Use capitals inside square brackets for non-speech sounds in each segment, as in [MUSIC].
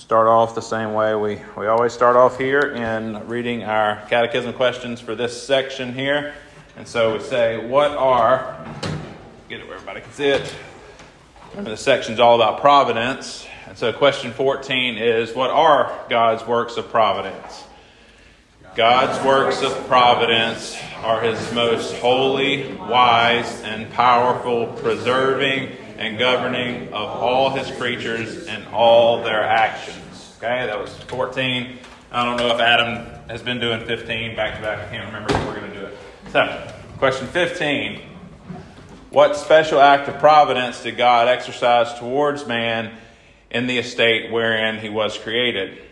start off the same way we, we always start off here in reading our catechism questions for this section here. And so we say, What are, get it where everybody can see it. Remember, the section's all about providence. And so question 14 is, What are God's works of providence? God's works of providence are his most holy, wise, and powerful preserving and governing of all his creatures and all their actions. Okay, that was 14. I don't know if Adam has been doing 15 back to back. I can't remember if we're going to do it. So, question 15. What special act of providence did God exercise towards man in the estate wherein he was created?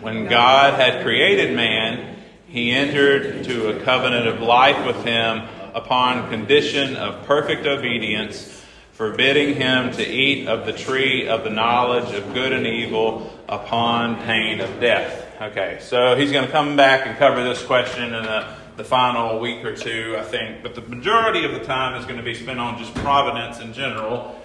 When God had created man, he entered into a covenant of life with him upon condition of perfect obedience forbidding him to eat of the tree of the knowledge of good and evil upon pain of death. Okay, so he's going to come back and cover this question in the, the final week or two, I think. But the majority of the time is going to be spent on just providence in general.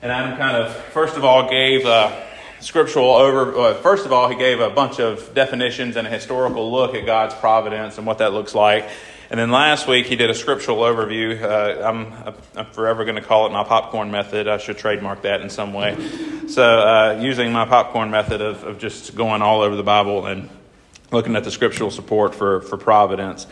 And Adam kind of, first of all, gave a scriptural over. Uh, first of all, he gave a bunch of definitions and a historical look at God's providence and what that looks like. And then last week he did a scriptural overview. Uh, I'm, I'm, forever going to call it my popcorn method. I should trademark that in some way. So, uh, using my popcorn method of, of just going all over the Bible and looking at the scriptural support for, for providence.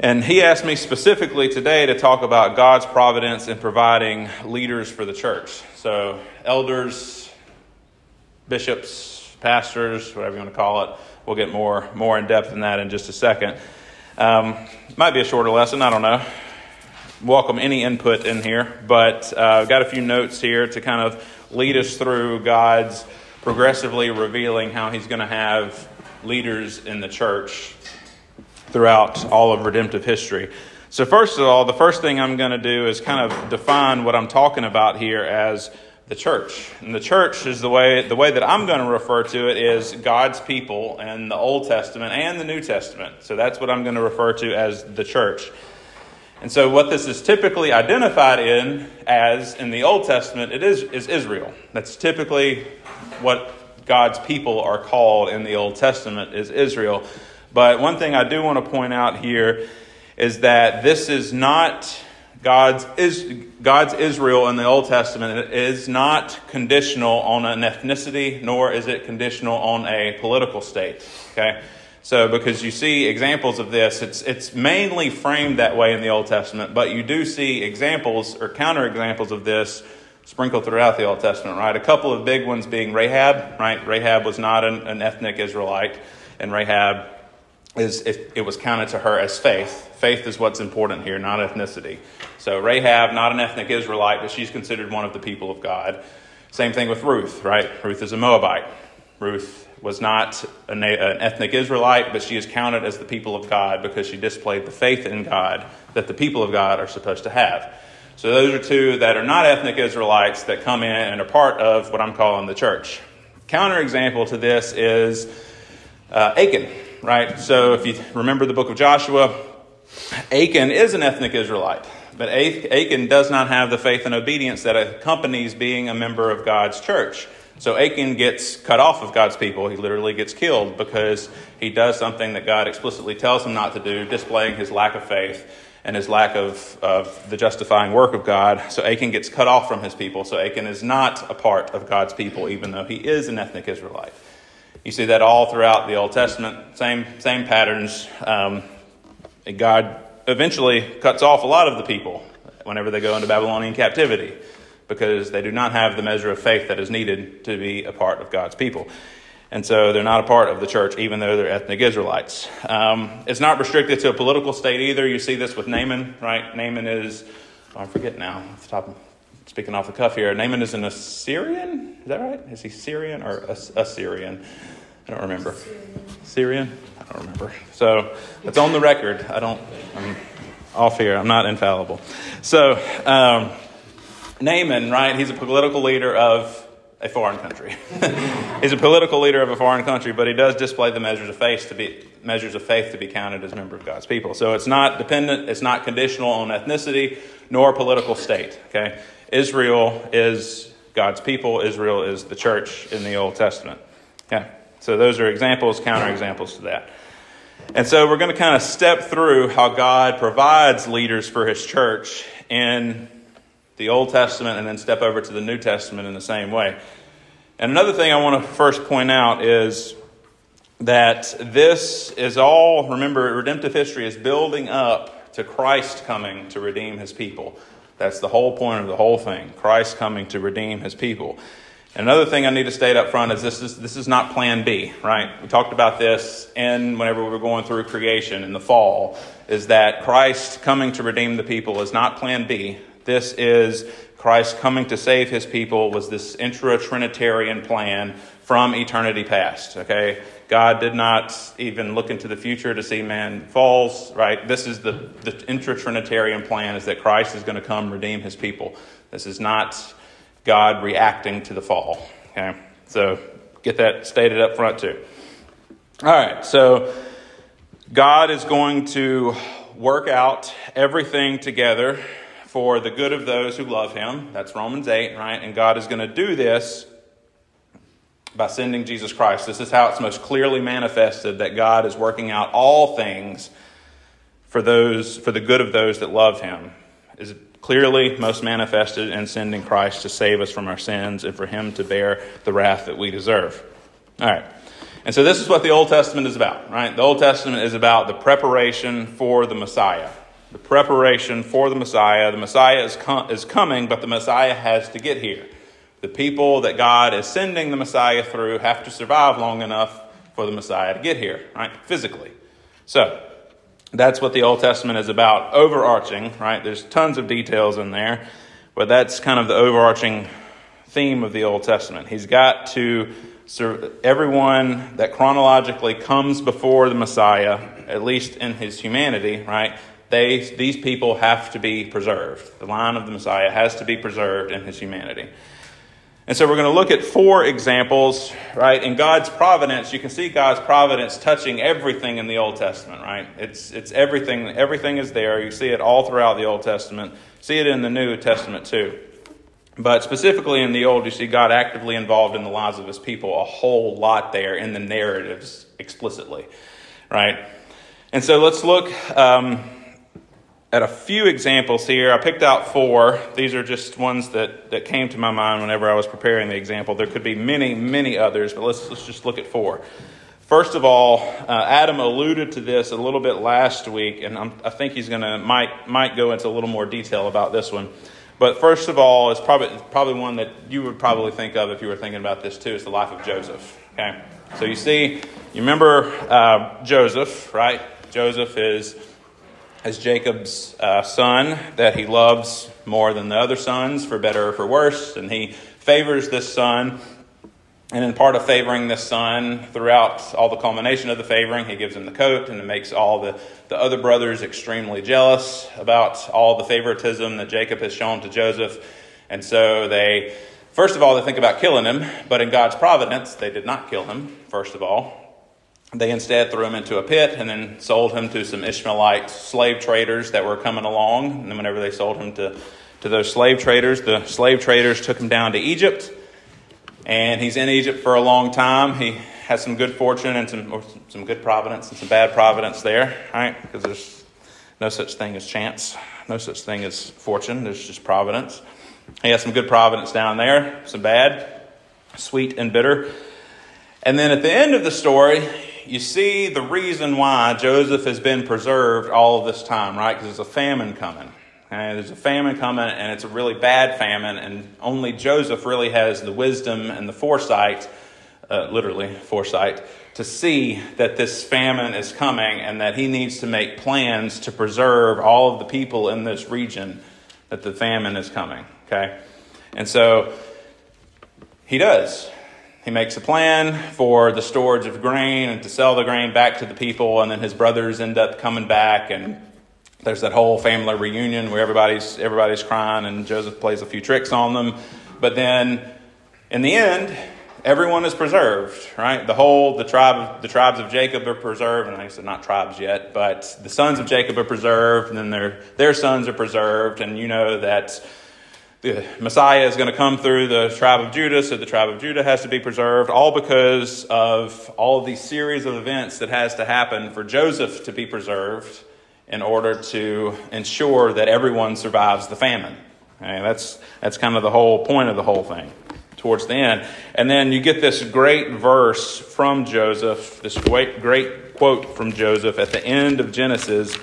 And he asked me specifically today to talk about God's providence in providing leaders for the church. So, elders, bishops, pastors, whatever you want to call it. We'll get more, more in depth in that in just a second. Um, might be a shorter lesson, I don't know. Welcome any input in here, but uh, I've got a few notes here to kind of lead us through God's progressively revealing how He's going to have leaders in the church throughout all of redemptive history. So, first of all, the first thing I'm going to do is kind of define what I'm talking about here as the church. And the church is the way the way that I'm going to refer to it is God's people in the Old Testament and the New Testament. So that's what I'm going to refer to as the church. And so what this is typically identified in as in the Old Testament it is is Israel. That's typically what God's people are called in the Old Testament is Israel. But one thing I do want to point out here is that this is not God's, is, God's Israel in the Old Testament is not conditional on an ethnicity, nor is it conditional on a political state. Okay? So, because you see examples of this, it's, it's mainly framed that way in the Old Testament, but you do see examples or counterexamples of this sprinkled throughout the Old Testament, right? A couple of big ones being Rahab, right? Rahab was not an, an ethnic Israelite, and Rahab is it, it was counted to her as faith. Faith is what's important here, not ethnicity. So Rahab, not an ethnic Israelite, but she's considered one of the people of God. Same thing with Ruth, right? Ruth is a Moabite. Ruth was not an, an ethnic Israelite, but she is counted as the people of God because she displayed the faith in God that the people of God are supposed to have. So those are two that are not ethnic Israelites that come in and are part of what I'm calling the church. Counterexample to this is uh, Achan, right? So if you remember the book of Joshua, Achan is an ethnic Israelite. But Achan does not have the faith and obedience that accompanies being a member of God's church. So Achan gets cut off of God's people. He literally gets killed because he does something that God explicitly tells him not to do, displaying his lack of faith and his lack of, of the justifying work of God. So Achan gets cut off from his people. So Achan is not a part of God's people, even though he is an ethnic Israelite. You see that all throughout the Old Testament, same, same patterns. Um, God eventually cuts off a lot of the people whenever they go into Babylonian captivity because they do not have the measure of faith that is needed to be a part of God's people. And so they're not a part of the church, even though they're ethnic Israelites. Um, it's not restricted to a political state either. You see this with Naaman, right? Naaman is, oh, I forget now, off the top, speaking off the cuff here. Naaman is an Assyrian? Is that right? Is he Syrian or Assyrian? I don't remember. Syrian? I don't remember. So it's on the record. I don't, I'm off here. I'm not infallible. So, um, Naaman, right? He's a political leader of a foreign country. [LAUGHS] He's a political leader of a foreign country, but he does display the measures of faith to be measures of faith to be counted as a member of God's people. So it's not dependent, it's not conditional on ethnicity nor political state. Okay, Israel is God's people. Israel is the church in the Old Testament. Yeah. So those are examples, counterexamples to that. And so we're going to kind of step through how God provides leaders for his church in the Old Testament and then step over to the New Testament in the same way. And another thing I want to first point out is that this is all, remember, redemptive history is building up to Christ coming to redeem his people. That's the whole point of the whole thing Christ coming to redeem his people. Another thing I need to state up front is this is this is not plan B, right? We talked about this in whenever we were going through creation in the fall, is that Christ coming to redeem the people is not plan B. This is Christ coming to save his people was this intra-trinitarian plan from eternity past, okay? God did not even look into the future to see man falls, right? This is the, the intra-trinitarian plan is that Christ is going to come redeem his people. This is not God reacting to the fall. Okay? So get that stated up front too. All right, so God is going to work out everything together for the good of those who love him. That's Romans 8, right? And God is going to do this by sending Jesus Christ. This is how it's most clearly manifested that God is working out all things for those for the good of those that love him. Is clearly most manifested in sending Christ to save us from our sins and for him to bear the wrath that we deserve. All right. And so this is what the Old Testament is about, right? The Old Testament is about the preparation for the Messiah. The preparation for the Messiah. The Messiah is, com- is coming, but the Messiah has to get here. The people that God is sending the Messiah through have to survive long enough for the Messiah to get here, right? Physically. So, that's what the Old Testament is about, overarching, right? There's tons of details in there, but that's kind of the overarching theme of the Old Testament. He's got to serve everyone that chronologically comes before the Messiah, at least in his humanity, right? They, these people have to be preserved. The line of the Messiah has to be preserved in his humanity. And so we're going to look at four examples, right? In God's providence, you can see God's providence touching everything in the Old Testament, right? It's, it's everything, everything is there. You see it all throughout the Old Testament. See it in the New Testament too. But specifically in the Old, you see God actively involved in the lives of his people, a whole lot there in the narratives explicitly, right? And so let's look um, at a few examples here. I picked out four. These are just ones that, that came to my mind whenever I was preparing the example. There could be many, many others, but let's, let's just look at four. First of all, uh, Adam alluded to this a little bit last week, and I'm, i think he's going to might might go into a little more detail about this one. But first of all, it's probably probably one that you would probably think of if you were thinking about this too. Is the life of Joseph. Okay, so you see, you remember uh, Joseph, right? Joseph is as Jacob's uh, son that he loves more than the other sons, for better or for worse, and he favors this son. And in part of favoring this son, throughout all the culmination of the favoring, he gives him the coat and it makes all the, the other brothers extremely jealous about all the favoritism that Jacob has shown to Joseph. And so they, first of all, they think about killing him, but in God's providence, they did not kill him, first of all. They instead threw him into a pit and then sold him to some Ishmaelite slave traders that were coming along. And then whenever they sold him to, to those slave traders, the slave traders took him down to Egypt. And he's in Egypt for a long time. He has some good fortune and some, some good providence and some bad providence there, right? Because there's no such thing as chance, no such thing as fortune. There's just providence. He has some good providence down there, some bad, sweet and bitter. And then at the end of the story, you see the reason why Joseph has been preserved all this time, right? Because there's a famine coming. And there's a famine coming, and it's a really bad famine, and only Joseph really has the wisdom and the foresight, uh, literally, foresight, to see that this famine is coming and that he needs to make plans to preserve all of the people in this region that the famine is coming, okay? And so he does. He makes a plan for the storage of grain and to sell the grain back to the people, and then his brothers end up coming back, and there's that whole family reunion where everybody's everybody's crying, and Joseph plays a few tricks on them. But then, in the end, everyone is preserved, right? The whole the tribe the tribes of Jacob are preserved, and I said not tribes yet, but the sons of Jacob are preserved, and then their their sons are preserved, and you know that the Messiah is going to come through the tribe of Judah, so the tribe of Judah has to be preserved, all because of all of these series of events that has to happen for Joseph to be preserved in order to ensure that everyone survives the famine. Okay, that's, that's kind of the whole point of the whole thing towards the end. And then you get this great verse from Joseph, this great, great quote from Joseph at the end of Genesis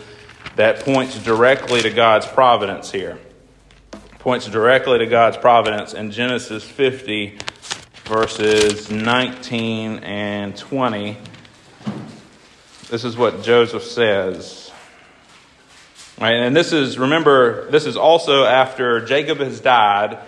that points directly to God's providence here points directly to God's providence in Genesis 50, verses 19 and 20. This is what Joseph says. Right, and this is, remember, this is also after Jacob has died,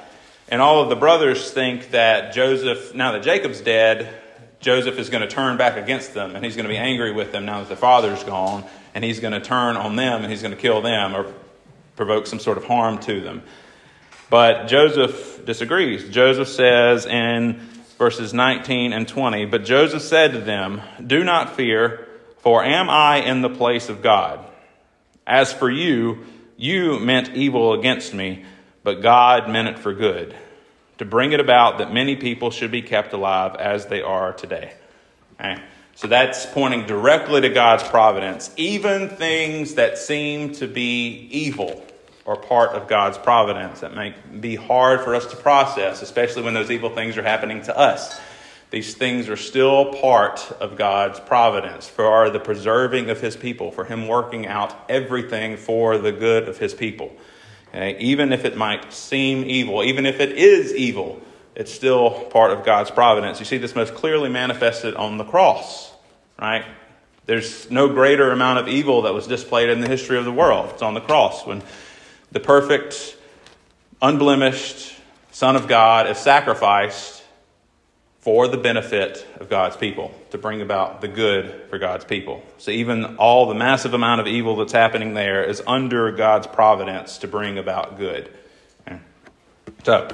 and all of the brothers think that Joseph, now that Jacob's dead, Joseph is going to turn back against them, and he's going to be angry with them now that the father's gone, and he's going to turn on them, and he's going to kill them or provoke some sort of harm to them. But Joseph disagrees. Joseph says in verses 19 and 20, But Joseph said to them, Do not fear, for am I in the place of God? As for you, you meant evil against me, but God meant it for good, to bring it about that many people should be kept alive as they are today. Okay? So that's pointing directly to God's providence. Even things that seem to be evil are part of God's providence that may be hard for us to process, especially when those evil things are happening to us. These things are still part of God's providence for the preserving of His people, for Him working out everything for the good of His people. Okay? Even if it might seem evil, even if it is evil, it's still part of God's providence. You see this most clearly manifested on the cross, right? There's no greater amount of evil that was displayed in the history of the world. It's on the cross when the perfect, unblemished Son of God is sacrificed for the benefit of God's people, to bring about the good for God's people. So even all the massive amount of evil that's happening there is under God's providence to bring about good. So,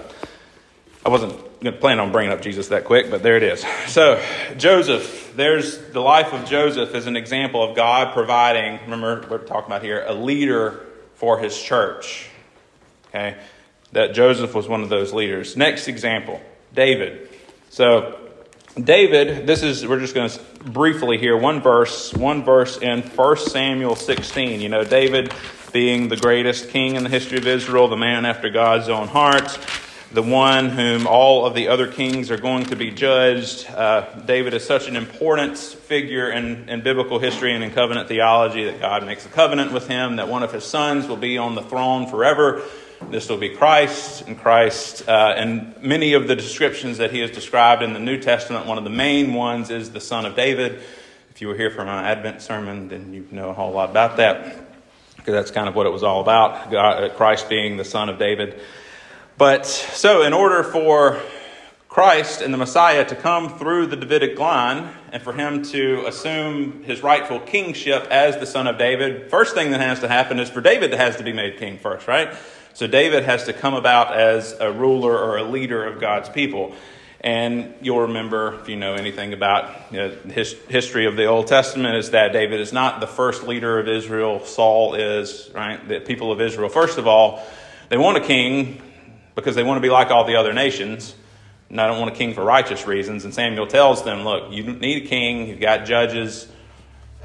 I wasn't going to plan on bringing up Jesus that quick, but there it is. So, Joseph, there's the life of Joseph as an example of God providing, remember, we're talking about here, a leader for his church. Okay? That Joseph was one of those leaders. Next example, David. So, David, this is, we're just going to briefly hear one verse, one verse in 1 Samuel 16. You know, David being the greatest king in the history of Israel, the man after God's own heart the one whom all of the other kings are going to be judged. Uh, David is such an important figure in, in biblical history and in covenant theology that God makes a covenant with him, that one of his sons will be on the throne forever. This will be Christ, and Christ, uh, and many of the descriptions that he has described in the New Testament, one of the main ones is the son of David. If you were here for my Advent sermon, then you know a whole lot about that, because that's kind of what it was all about God, uh, Christ being the son of David. But so, in order for Christ and the Messiah to come through the Davidic line and for him to assume his rightful kingship as the son of David, first thing that has to happen is for David that has to be made king first, right? So David has to come about as a ruler or a leader of God's people. And you'll remember, if you know anything about you know, his, history of the Old Testament, is that David is not the first leader of Israel. Saul is, right? The people of Israel, first of all, they want a king because they want to be like all the other nations. And I don't want a king for righteous reasons. And Samuel tells them, look, you need a king. You've got judges.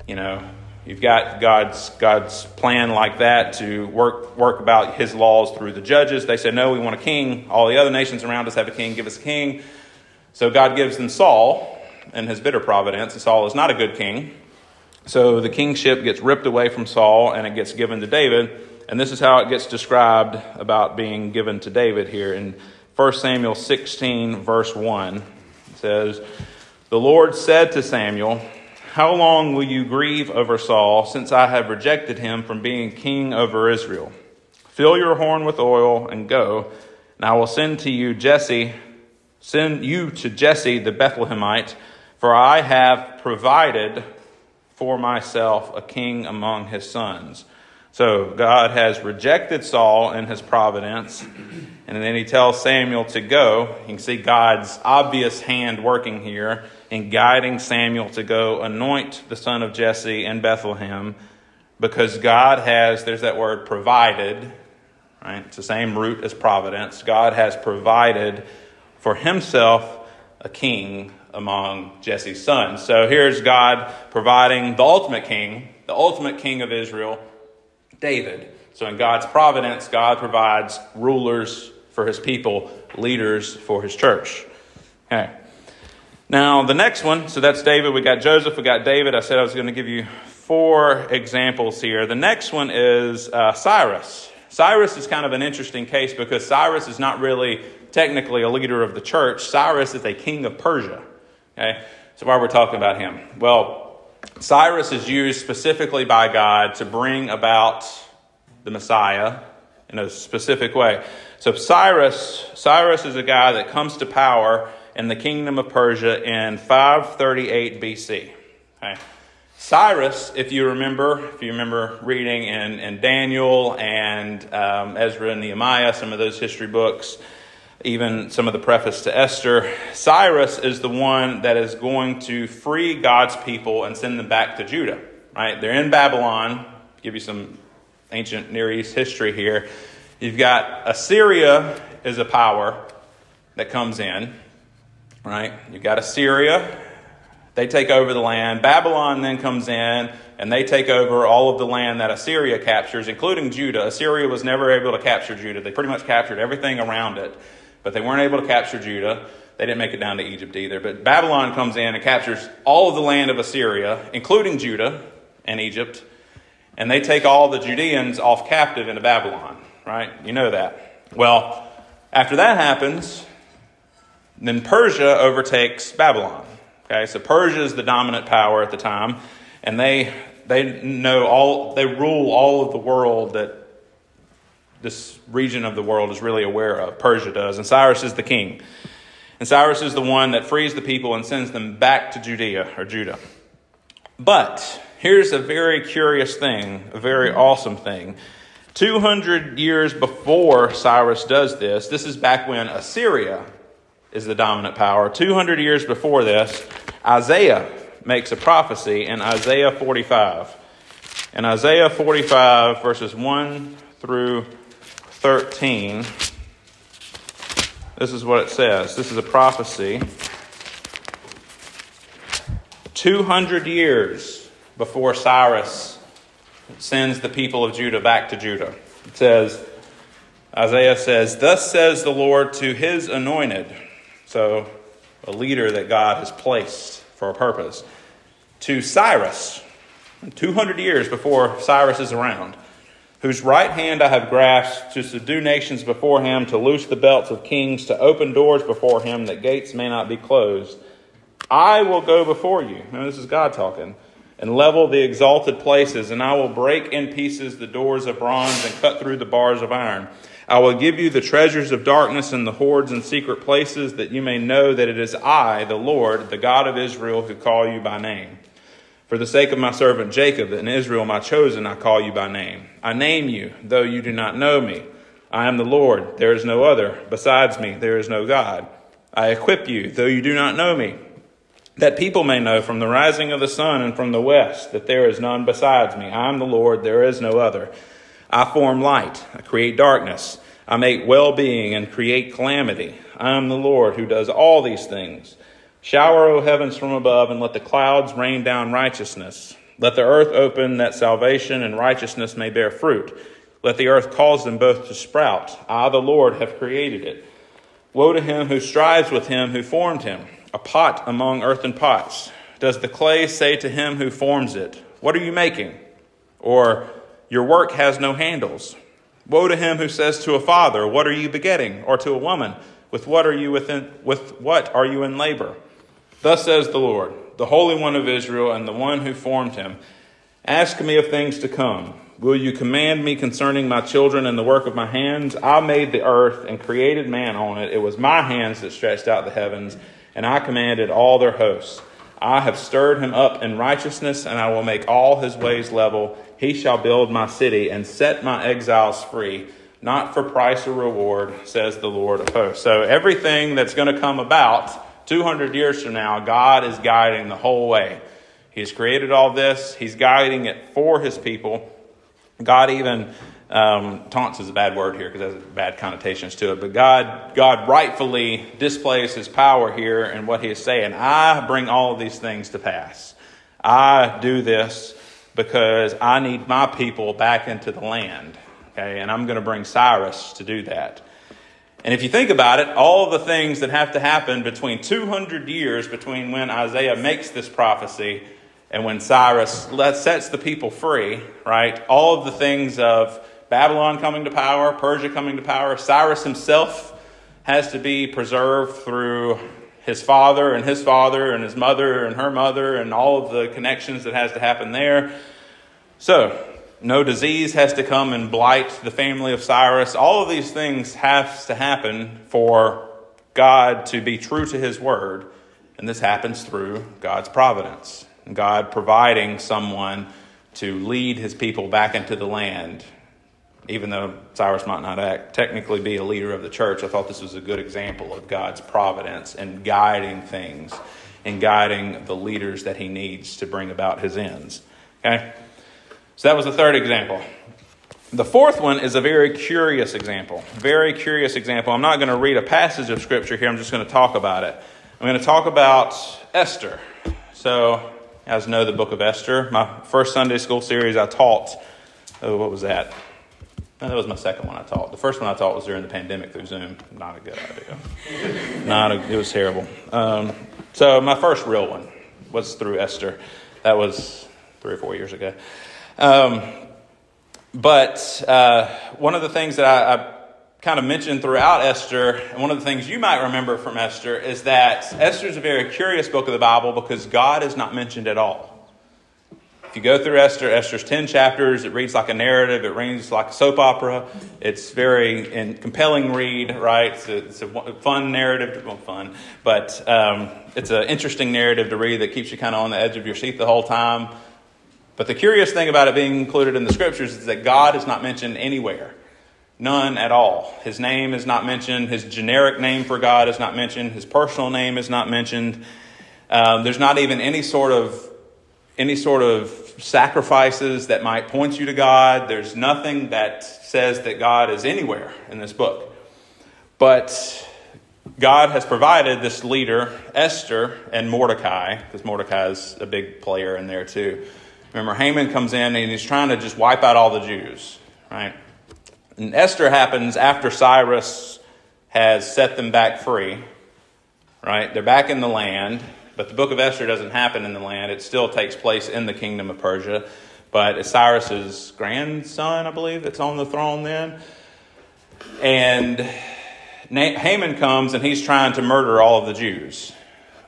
You know, you've got God's, God's plan like that to work, work about his laws through the judges. They said, no, we want a king. All the other nations around us have a king. Give us a king. So God gives them Saul and his bitter providence. And Saul is not a good king. So the kingship gets ripped away from Saul and it gets given to David. And this is how it gets described about being given to David here in 1 Samuel 16, verse 1. It says, The Lord said to Samuel, How long will you grieve over Saul, since I have rejected him from being king over Israel? Fill your horn with oil and go, and I will send to you Jesse, send you to Jesse the Bethlehemite, for I have provided for myself a king among his sons. So God has rejected Saul in his providence, and then he tells Samuel to go. You can see God's obvious hand working here in guiding Samuel to go anoint the son of Jesse in Bethlehem because God has, there's that word, provided, right? It's the same root as providence. God has provided for himself a king among Jesse's sons. So here's God providing the ultimate king, the ultimate king of Israel, David. So in God's providence, God provides rulers for his people, leaders for his church. Okay. Now, the next one, so that's David. We got Joseph, we got David. I said I was going to give you four examples here. The next one is uh, Cyrus. Cyrus is kind of an interesting case because Cyrus is not really technically a leader of the church. Cyrus is a king of Persia. Okay? So, why we're talking about him? Well, Cyrus is used specifically by God to bring about the Messiah in a specific way. So, Cyrus, Cyrus is a guy that comes to power in the kingdom of Persia in 538 BC. Okay? Cyrus, if you remember, if you remember reading in, in Daniel and um, Ezra and Nehemiah, some of those history books, even some of the preface to Esther, Cyrus is the one that is going to free God's people and send them back to Judah. Right? They're in Babylon. Give you some ancient Near East history here. You've got Assyria is a power that comes in. Right? You've got Assyria they take over the land. Babylon then comes in and they take over all of the land that Assyria captures, including Judah. Assyria was never able to capture Judah. They pretty much captured everything around it, but they weren't able to capture Judah. They didn't make it down to Egypt either. But Babylon comes in and captures all of the land of Assyria, including Judah and Egypt, and they take all the Judeans off captive into Babylon, right? You know that. Well, after that happens, then Persia overtakes Babylon. Okay, so Persia is the dominant power at the time, and they they know all they rule all of the world that this region of the world is really aware of. Persia does, and Cyrus is the king. And Cyrus is the one that frees the people and sends them back to Judea or Judah. But here's a very curious thing, a very awesome thing. 200 years before Cyrus does this, this is back when Assyria is the dominant power. 200 years before this, Isaiah makes a prophecy in Isaiah 45. In Isaiah 45, verses 1 through 13, this is what it says. This is a prophecy. 200 years before Cyrus sends the people of Judah back to Judah. It says, Isaiah says, Thus says the Lord to his anointed so, a leader that God has placed for a purpose. To Cyrus, 200 years before Cyrus is around, whose right hand I have grasped to subdue nations before him, to loose the belts of kings, to open doors before him, that gates may not be closed. I will go before you. Now, this is God talking. And level the exalted places, and I will break in pieces the doors of bronze and cut through the bars of iron. I will give you the treasures of darkness and the hoards and secret places, that you may know that it is I, the Lord, the God of Israel, who call you by name. For the sake of my servant Jacob and Israel, my chosen, I call you by name. I name you, though you do not know me. I am the Lord, there is no other. Besides me, there is no God. I equip you, though you do not know me, that people may know from the rising of the sun and from the west that there is none besides me. I am the Lord, there is no other. I form light, I create darkness, I make well being and create calamity. I am the Lord who does all these things. Shower, O heavens, from above, and let the clouds rain down righteousness. Let the earth open that salvation and righteousness may bear fruit. Let the earth cause them both to sprout. I, the Lord, have created it. Woe to him who strives with him who formed him, a pot among earthen pots. Does the clay say to him who forms it, What are you making? Or, your work has no handles. Woe to him who says to a father, What are you begetting? Or to a woman, With what are you within, with what are you in labor? Thus says the Lord, the Holy One of Israel, and the one who formed him. Ask me of things to come. Will you command me concerning my children and the work of my hands? I made the earth and created man on it. It was my hands that stretched out the heavens, and I commanded all their hosts. I have stirred him up in righteousness, and I will make all his ways level. He shall build my city and set my exiles free, not for price or reward, says the Lord of hosts. So, everything that's going to come about 200 years from now, God is guiding the whole way. He's created all this, He's guiding it for His people. God even Um, taunts is a bad word here because it has bad connotations to it. But God, God rightfully displays His power here in what He is saying. I bring all of these things to pass. I do this because I need my people back into the land. Okay, and I'm going to bring Cyrus to do that. And if you think about it, all the things that have to happen between 200 years between when Isaiah makes this prophecy and when Cyrus sets the people free, right? All of the things of Babylon coming to power, Persia coming to power, Cyrus himself has to be preserved through his father and his father and his mother and her mother and all of the connections that has to happen there. So, no disease has to come and blight the family of Cyrus. All of these things have to happen for God to be true to his word. And this happens through God's providence. God providing someone to lead his people back into the land. Even though Cyrus might not act, technically be a leader of the church, I thought this was a good example of God's providence and guiding things and guiding the leaders that he needs to bring about his ends. Okay? So that was the third example. The fourth one is a very curious example. Very curious example. I'm not going to read a passage of scripture here, I'm just going to talk about it. I'm going to talk about Esther. So, as know the book of Esther, my first Sunday school series I taught, oh, what was that? No, that was my second one I taught. The first one I taught was during the pandemic through Zoom. Not a good idea. [LAUGHS] Not a, it was terrible. Um, so my first real one was through Esther. That was three or four years ago. Um, but uh, one of the things that I, I kind of mentioned throughout Esther, and one of the things you might remember from Esther, is that Esther is a very curious book of the Bible because God is not mentioned at all. If you go through Esther, Esther's 10 chapters, it reads like a narrative, it reads like a soap opera. It's very in, compelling read, right? It's a, it's a fun narrative, well, fun, but um, it's an interesting narrative to read that keeps you kind of on the edge of your seat the whole time. But the curious thing about it being included in the scriptures is that God is not mentioned anywhere. None at all. His name is not mentioned. His generic name for God is not mentioned. His personal name is not mentioned. Um, there's not even any sort of any sort of sacrifices that might point you to God. There's nothing that says that God is anywhere in this book. But God has provided this leader, Esther and Mordecai, because Mordecai is a big player in there too. Remember, Haman comes in and he's trying to just wipe out all the Jews, right? And Esther happens after Cyrus has set them back free, right? They're back in the land, but the book of Esther doesn't happen in the land. It still takes place in the kingdom of Persia. But it's Cyrus's grandson, I believe, that's on the throne then. And Haman comes and he's trying to murder all of the Jews.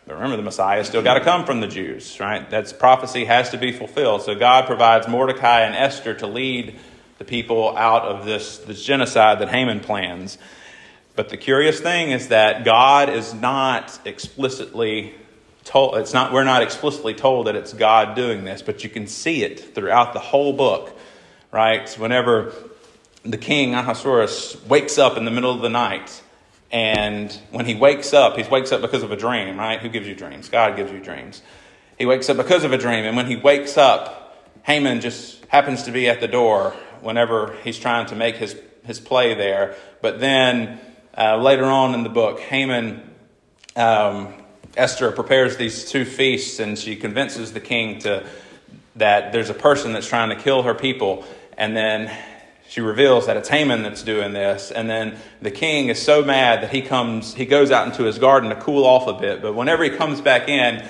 But remember, the Messiah still got to come from the Jews, right? That's prophecy has to be fulfilled. So God provides Mordecai and Esther to lead the people out of this, this genocide that Haman plans. But the curious thing is that God is not explicitly told, it's not, we're not explicitly told that it's God doing this, but you can see it throughout the whole book, right? Whenever the king, Ahasuerus, wakes up in the middle of the night and when he wakes up, he wakes up because of a dream, right? Who gives you dreams? God gives you dreams. He wakes up because of a dream. And when he wakes up, Haman just happens to be at the door whenever he's trying to make his, his play there. But then uh, later on in the book, Haman, um, Esther prepares these two feasts and she convinces the king to, that there's a person that's trying to kill her people. And then she reveals that it's Haman that's doing this. And then the king is so mad that he comes, he goes out into his garden to cool off a bit. But whenever he comes back in,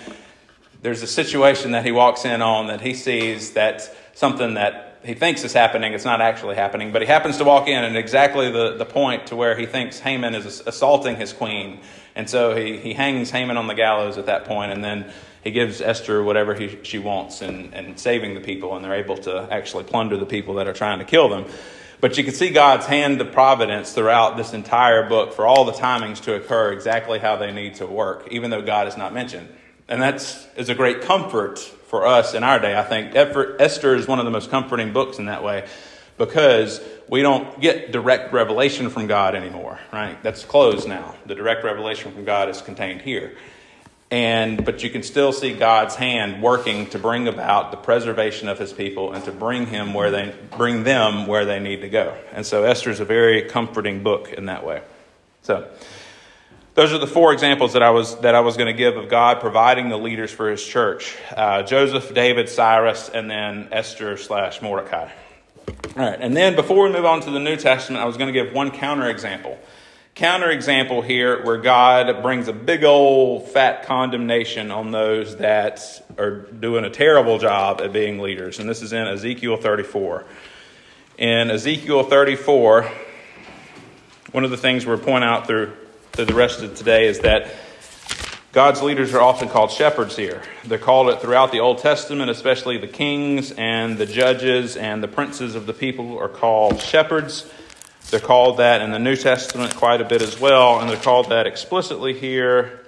there's a situation that he walks in on that he sees that something that he thinks is happening, it's not actually happening. But he happens to walk in at exactly the, the point to where he thinks Haman is assaulting his queen. And so he, he hangs Haman on the gallows at that point, and then he gives Esther whatever he, she wants and, and saving the people, and they're able to actually plunder the people that are trying to kill them. But you can see God's hand of providence throughout this entire book for all the timings to occur exactly how they need to work, even though God is not mentioned. And that is a great comfort for us in our day. I think Esther is one of the most comforting books in that way because we don't get direct revelation from God anymore, right? That's closed now. The direct revelation from God is contained here. And but you can still see God's hand working to bring about the preservation of his people and to bring him where they bring them where they need to go. And so Esther is a very comforting book in that way. So those are the four examples that I was that I was going to give of God providing the leaders for His church: uh, Joseph, David, Cyrus, and then Esther slash Mordecai. All right, and then before we move on to the New Testament, I was going to give one counter example. Counter example here where God brings a big old fat condemnation on those that are doing a terrible job at being leaders, and this is in Ezekiel 34. In Ezekiel 34, one of the things we're point out through through the rest of today is that God's leaders are often called shepherds here. They're called it throughout the Old Testament, especially the kings and the judges and the princes of the people are called shepherds. They're called that in the New Testament quite a bit as well, and they're called that explicitly here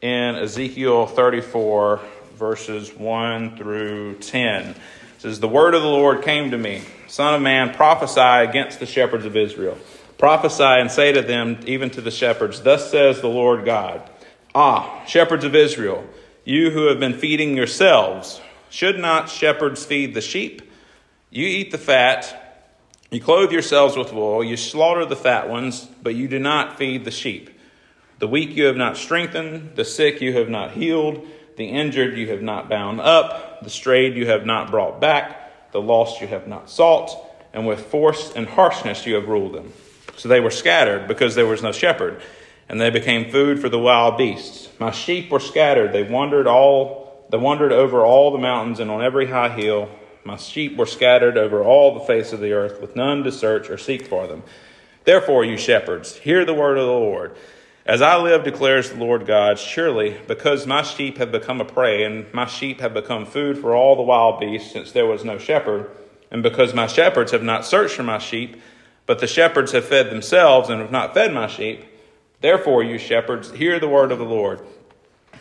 in Ezekiel 34, verses 1 through 10. It says, The word of the Lord came to me, Son of man, prophesy against the shepherds of Israel. Prophesy and say to them, even to the shepherds, Thus says the Lord God Ah, shepherds of Israel, you who have been feeding yourselves, should not shepherds feed the sheep? You eat the fat, you clothe yourselves with wool, you slaughter the fat ones, but you do not feed the sheep. The weak you have not strengthened, the sick you have not healed, the injured you have not bound up, the strayed you have not brought back, the lost you have not sought, and with force and harshness you have ruled them. So they were scattered because there was no shepherd, and they became food for the wild beasts. My sheep were scattered; they wandered all they wandered over all the mountains and on every high hill. My sheep were scattered over all the face of the earth, with none to search or seek for them. Therefore, you shepherds, hear the word of the Lord. As I live, declares the Lord God, surely because my sheep have become a prey, and my sheep have become food for all the wild beasts, since there was no shepherd, and because my shepherds have not searched for my sheep, but the shepherds have fed themselves and have not fed my sheep. Therefore, you shepherds, hear the word of the Lord.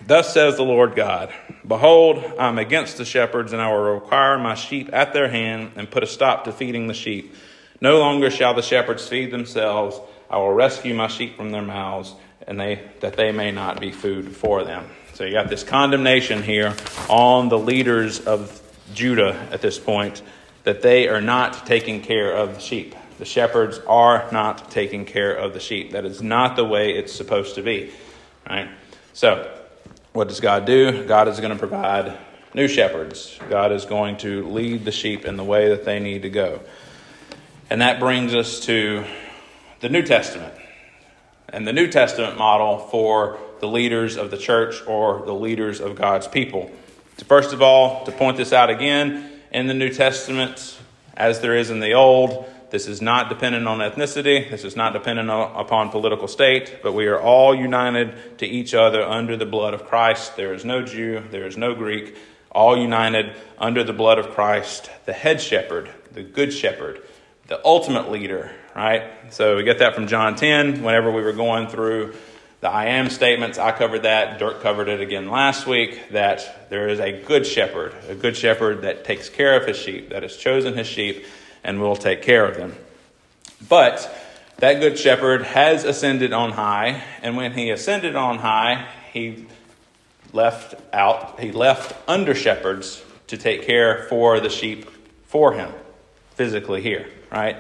Thus says the Lord God Behold, I am against the shepherds, and I will require my sheep at their hand and put a stop to feeding the sheep. No longer shall the shepherds feed themselves. I will rescue my sheep from their mouths, and they, that they may not be food for them. So you got this condemnation here on the leaders of Judah at this point that they are not taking care of the sheep. The shepherds are not taking care of the sheep. That is not the way it's supposed to be. Right? So, what does God do? God is going to provide new shepherds. God is going to lead the sheep in the way that they need to go. And that brings us to the New Testament and the New Testament model for the leaders of the church or the leaders of God's people. First of all, to point this out again, in the New Testament, as there is in the Old, this is not dependent on ethnicity. This is not dependent upon political state, but we are all united to each other under the blood of Christ. There is no Jew, there is no Greek, all united under the blood of Christ, the head shepherd, the good shepherd, the ultimate leader, right? So we get that from John 10 whenever we were going through the I am statements. I covered that. Dirk covered it again last week that there is a good shepherd, a good shepherd that takes care of his sheep, that has chosen his sheep and will take care of them. But that good shepherd has ascended on high, and when he ascended on high, he left out he left under shepherds to take care for the sheep for him physically here, right?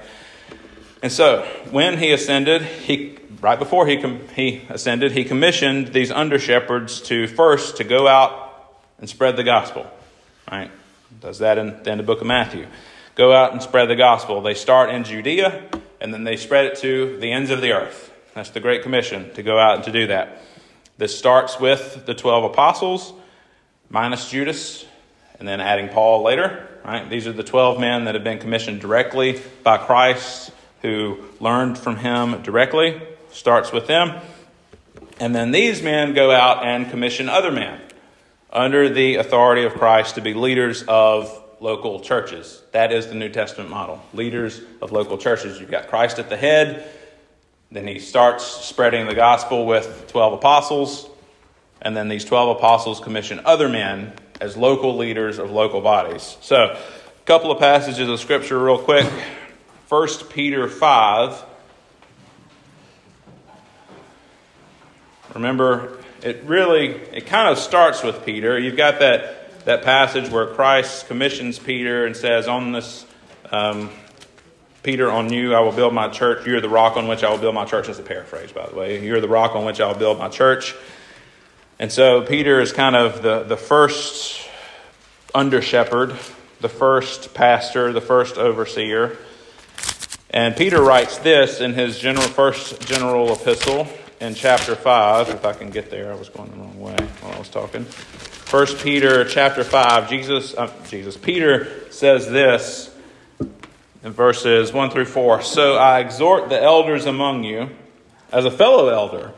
And so, when he ascended, he right before he com- he ascended, he commissioned these under shepherds to first to go out and spread the gospel. Right? Does that in, in the book of Matthew go out and spread the gospel. They start in Judea and then they spread it to the ends of the earth. That's the Great Commission to go out and to do that. This starts with the 12 apostles, minus Judas, and then adding Paul later. Right? These are the 12 men that have been commissioned directly by Christ, who learned from him directly. Starts with them. And then these men go out and commission other men under the authority of Christ to be leaders of local churches. That is the New Testament model. Leaders of local churches. You've got Christ at the head, then he starts spreading the gospel with 12 apostles, and then these 12 apostles commission other men as local leaders of local bodies. So, a couple of passages of scripture, real quick. 1 Peter 5. Remember, it really it kind of starts with Peter. You've got that that passage where Christ commissions Peter and says, "On this, um, Peter, on you I will build my church. You're the rock on which I will build my church." That's a paraphrase, by the way. You're the rock on which I will build my church. And so Peter is kind of the the first under shepherd, the first pastor, the first overseer. And Peter writes this in his general, first general epistle in chapter 5. If I can get there, I was going the wrong way while I was talking. First Peter chapter 5, Jesus, uh, Jesus, Peter says this in verses 1 through 4. So I exhort the elders among you, as a fellow elder,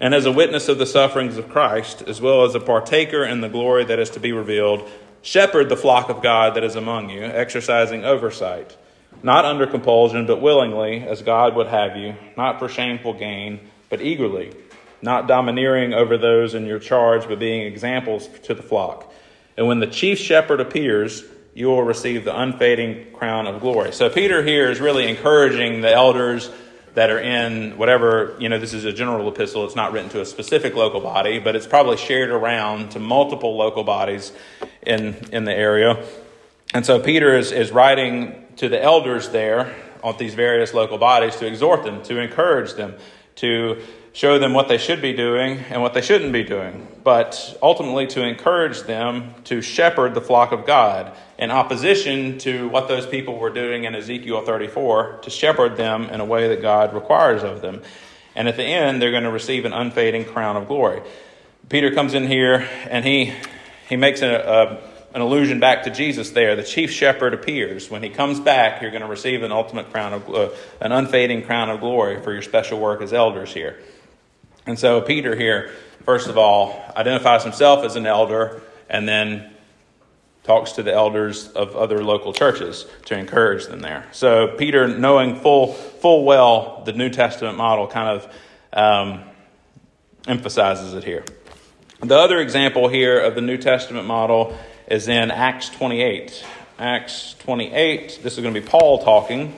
and as a witness of the sufferings of Christ, as well as a partaker in the glory that is to be revealed, shepherd the flock of God that is among you, exercising oversight not under compulsion, but willingly, as God would have you, not for shameful gain, but eagerly, not domineering over those in your charge, but being examples to the flock. And when the chief shepherd appears, you will receive the unfading crown of glory. So Peter here is really encouraging the elders that are in whatever, you know, this is a general epistle. It's not written to a specific local body, but it's probably shared around to multiple local bodies in, in the area. And so Peter is, is writing to the elders there on these various local bodies to exhort them, to encourage them, to show them what they should be doing and what they shouldn't be doing, but ultimately to encourage them to shepherd the flock of God in opposition to what those people were doing in Ezekiel 34, to shepherd them in a way that God requires of them. And at the end, they're going to receive an unfading crown of glory. Peter comes in here and he, he makes a, a an allusion back to Jesus there. The chief shepherd appears. When he comes back, you're going to receive an ultimate crown of, uh, an unfading crown of glory for your special work as elders here. And so Peter here, first of all, identifies himself as an elder and then talks to the elders of other local churches to encourage them there. So Peter, knowing full, full well the New Testament model, kind of um, emphasizes it here. The other example here of the New Testament model is in Acts 28. Acts 28, this is going to be Paul talking,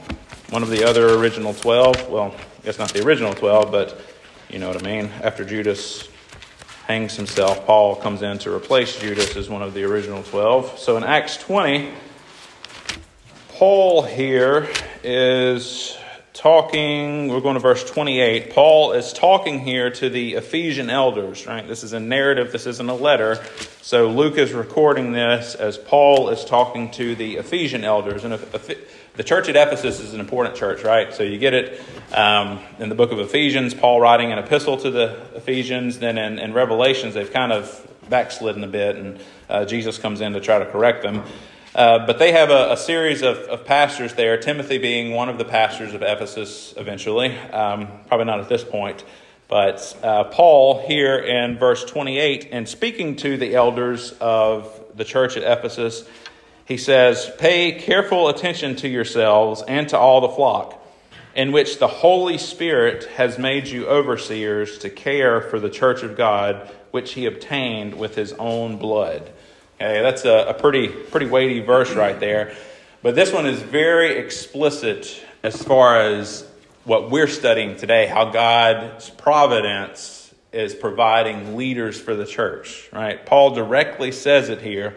one of the other original 12. Well, I guess not the original 12, but you know what I mean. After Judas hangs himself, Paul comes in to replace Judas as one of the original 12. So in Acts 20, Paul here is talking, we're going to verse 28. Paul is talking here to the Ephesian elders, right? This is a narrative, this isn't a letter. So Luke is recording this as Paul is talking to the Ephesian elders. And the church at Ephesus is an important church, right? So you get it um, in the book of Ephesians, Paul writing an epistle to the Ephesians. Then in, in Revelations, they've kind of backslidden a bit, and uh, Jesus comes in to try to correct them. Uh, but they have a, a series of, of, pastors there, Timothy being one of the pastors of Ephesus eventually, um, probably not at this point. But uh, Paul, here in verse 28, and speaking to the elders of the church at Ephesus, he says, Pay careful attention to yourselves and to all the flock, in which the Holy Spirit has made you overseers to care for the church of God, which he obtained with his own blood. Okay, that's a, a pretty, pretty weighty verse right there. But this one is very explicit as far as what we're studying today how God's providence is providing leaders for the church, right? Paul directly says it here.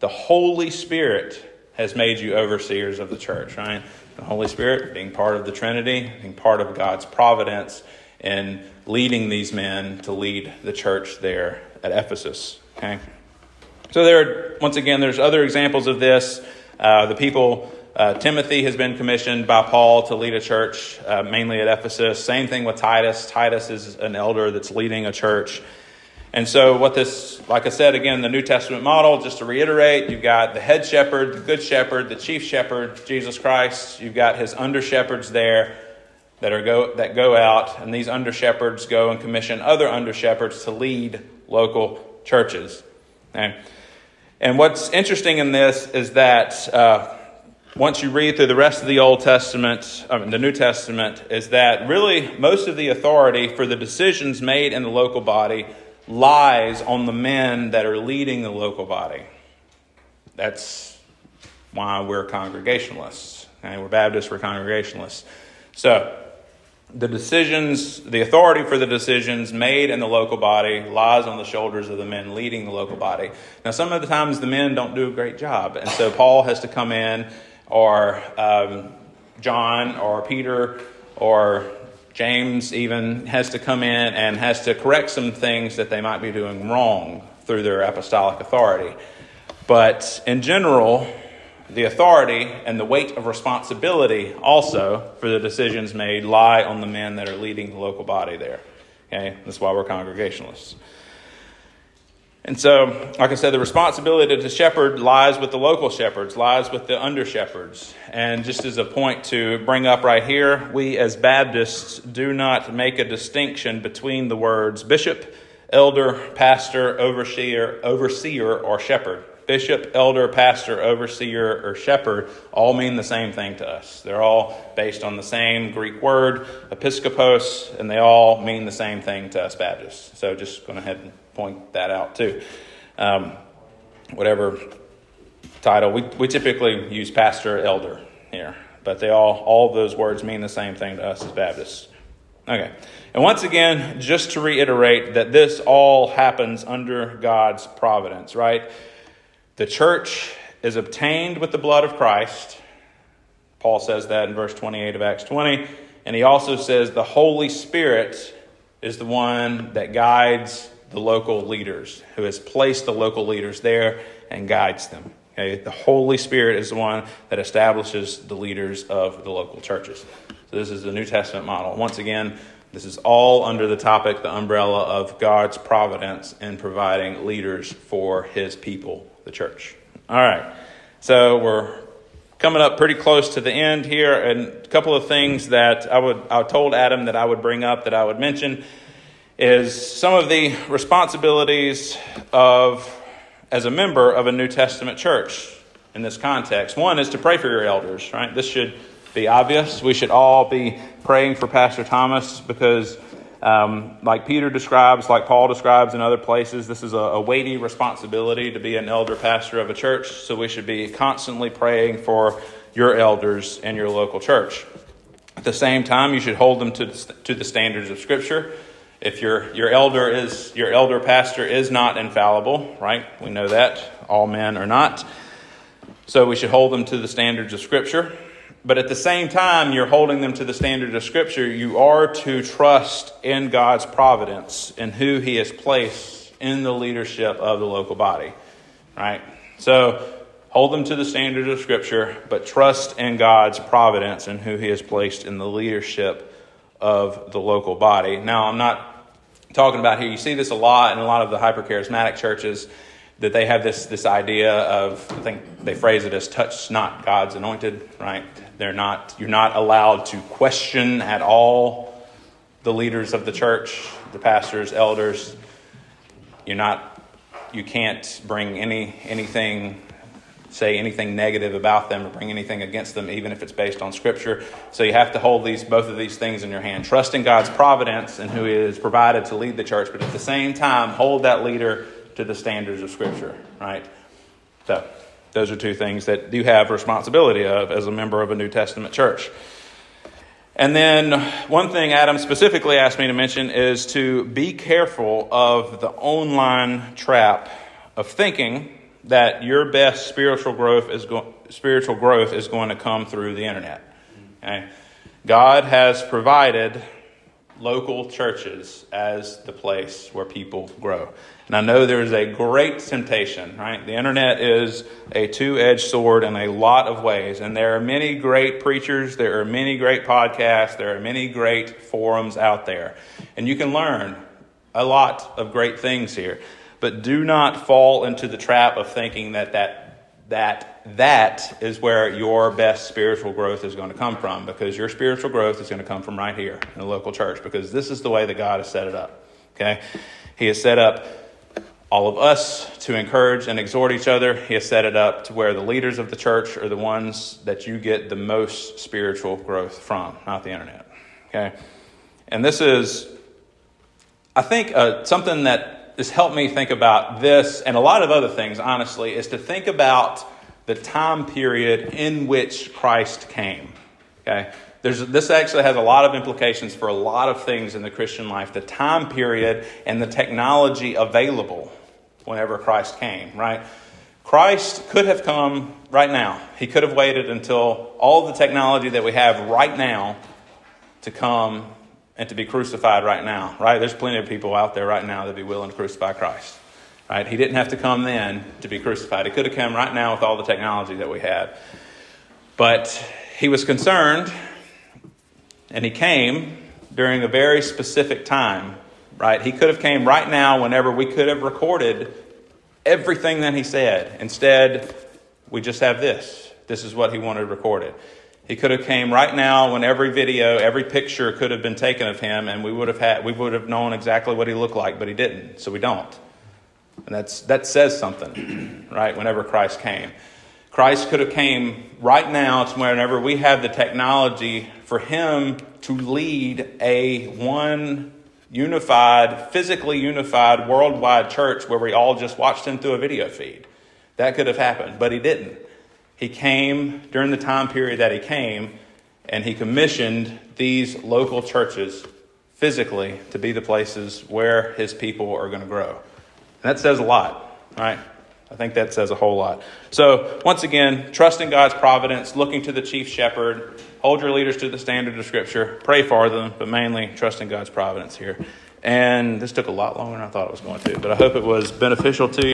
The Holy Spirit has made you overseers of the church, right? The Holy Spirit being part of the Trinity, being part of God's providence, and leading these men to lead the church there at Ephesus, okay? So there, once again, there's other examples of this. Uh, the people, uh, Timothy has been commissioned by Paul to lead a church, uh, mainly at Ephesus. Same thing with Titus. Titus is an elder that's leading a church. And so, what this, like I said, again, the New Testament model, just to reiterate, you've got the head shepherd, the good shepherd, the chief shepherd, Jesus Christ. You've got his under shepherds there that are go that go out, and these under shepherds go and commission other under shepherds to lead local churches. Okay? And what's interesting in this is that uh, once you read through the rest of the Old Testament, I mean, the New Testament, is that really most of the authority for the decisions made in the local body lies on the men that are leading the local body. That's why we're Congregationalists. Okay? We're Baptists, we're Congregationalists. So, the decisions, the authority for the decisions made in the local body lies on the shoulders of the men leading the local body. Now, some of the times the men don't do a great job, and so Paul has to come in, or um, John, or Peter, or James even has to come in and has to correct some things that they might be doing wrong through their apostolic authority. But in general, the authority and the weight of responsibility also for the decisions made lie on the men that are leading the local body there. Okay? That's why we're congregationalists. And so, like I said, the responsibility to shepherd lies with the local shepherds, lies with the under shepherds. And just as a point to bring up right here, we as Baptists do not make a distinction between the words bishop, elder, pastor, overseer, overseer, or shepherd bishop, elder, pastor, overseer, or shepherd all mean the same thing to us. They're all based on the same Greek word, episkopos, and they all mean the same thing to us Baptists. So just going ahead and point that out too. Um, whatever title, we, we typically use pastor, elder here, but they all, all those words mean the same thing to us as Baptists. Okay. And once again, just to reiterate that this all happens under God's providence, right? The church is obtained with the blood of Christ. Paul says that in verse 28 of Acts 20. And he also says the Holy Spirit is the one that guides the local leaders, who has placed the local leaders there and guides them. Okay? The Holy Spirit is the one that establishes the leaders of the local churches. So this is the New Testament model. Once again, this is all under the topic, the umbrella of God's providence in providing leaders for his people the church. All right. So we're coming up pretty close to the end here, and a couple of things that I would I told Adam that I would bring up that I would mention is some of the responsibilities of as a member of a New Testament church in this context. One is to pray for your elders, right? This should be obvious. We should all be praying for Pastor Thomas because um, like Peter describes, like Paul describes in other places, this is a, a weighty responsibility to be an elder pastor of a church. So we should be constantly praying for your elders in your local church. At the same time, you should hold them to, to the standards of Scripture. If your, your elder is your elder pastor is not infallible, right? We know that all men are not. So we should hold them to the standards of Scripture. But at the same time, you're holding them to the standard of Scripture. You are to trust in God's providence and who He has placed in the leadership of the local body. Right? So hold them to the standard of Scripture, but trust in God's providence and who He has placed in the leadership of the local body. Now, I'm not talking about here, you see this a lot in a lot of the hyper charismatic churches that they have this this idea of I think they phrase it as touch not God's anointed, right? They're not you're not allowed to question at all the leaders of the church, the pastors, elders. You're not you can't bring any anything say anything negative about them or bring anything against them even if it's based on scripture. So you have to hold these both of these things in your hand. Trust in God's providence and who is provided to lead the church, but at the same time hold that leader to the standards of Scripture, right? So, those are two things that you have responsibility of as a member of a New Testament church. And then, one thing Adam specifically asked me to mention is to be careful of the online trap of thinking that your best spiritual growth is go- spiritual growth is going to come through the internet. Okay? God has provided local churches as the place where people grow. And I know there is a great temptation, right? The internet is a two edged sword in a lot of ways. And there are many great preachers, there are many great podcasts, there are many great forums out there. And you can learn a lot of great things here. But do not fall into the trap of thinking that that that that is where your best spiritual growth is going to come from because your spiritual growth is going to come from right here in the local church because this is the way that God has set it up. Okay? He has set up all of us to encourage and exhort each other. He has set it up to where the leaders of the church are the ones that you get the most spiritual growth from, not the internet. Okay? And this is, I think, uh, something that has helped me think about this and a lot of other things, honestly, is to think about the time period in which Christ came. Okay? There's, this actually has a lot of implications for a lot of things in the Christian life the time period and the technology available whenever Christ came, right? Christ could have come right now. He could have waited until all the technology that we have right now to come and to be crucified right now, right? There's plenty of people out there right now that'd be willing to crucify Christ, right? He didn't have to come then to be crucified. He could have come right now with all the technology that we have. But he was concerned and he came during a very specific time, right? He could have came right now whenever we could have recorded everything that he said. Instead, we just have this. This is what he wanted recorded. He could have came right now when every video, every picture could have been taken of him and we would have had we would have known exactly what he looked like, but he didn't. So we don't. And that's that says something, [CLEARS THROAT] right? Whenever Christ came. Christ could have came right now whenever we have the technology for him to lead a one unified, physically unified, worldwide church where we all just watched him through a video feed. That could have happened, but he didn't. He came during the time period that he came, and he commissioned these local churches physically to be the places where his people are going to grow. And that says a lot, right? I think that says a whole lot. So, once again, trust in God's providence, looking to the chief shepherd, hold your leaders to the standard of Scripture, pray for them, but mainly trust in God's providence here. And this took a lot longer than I thought it was going to, but I hope it was beneficial to you.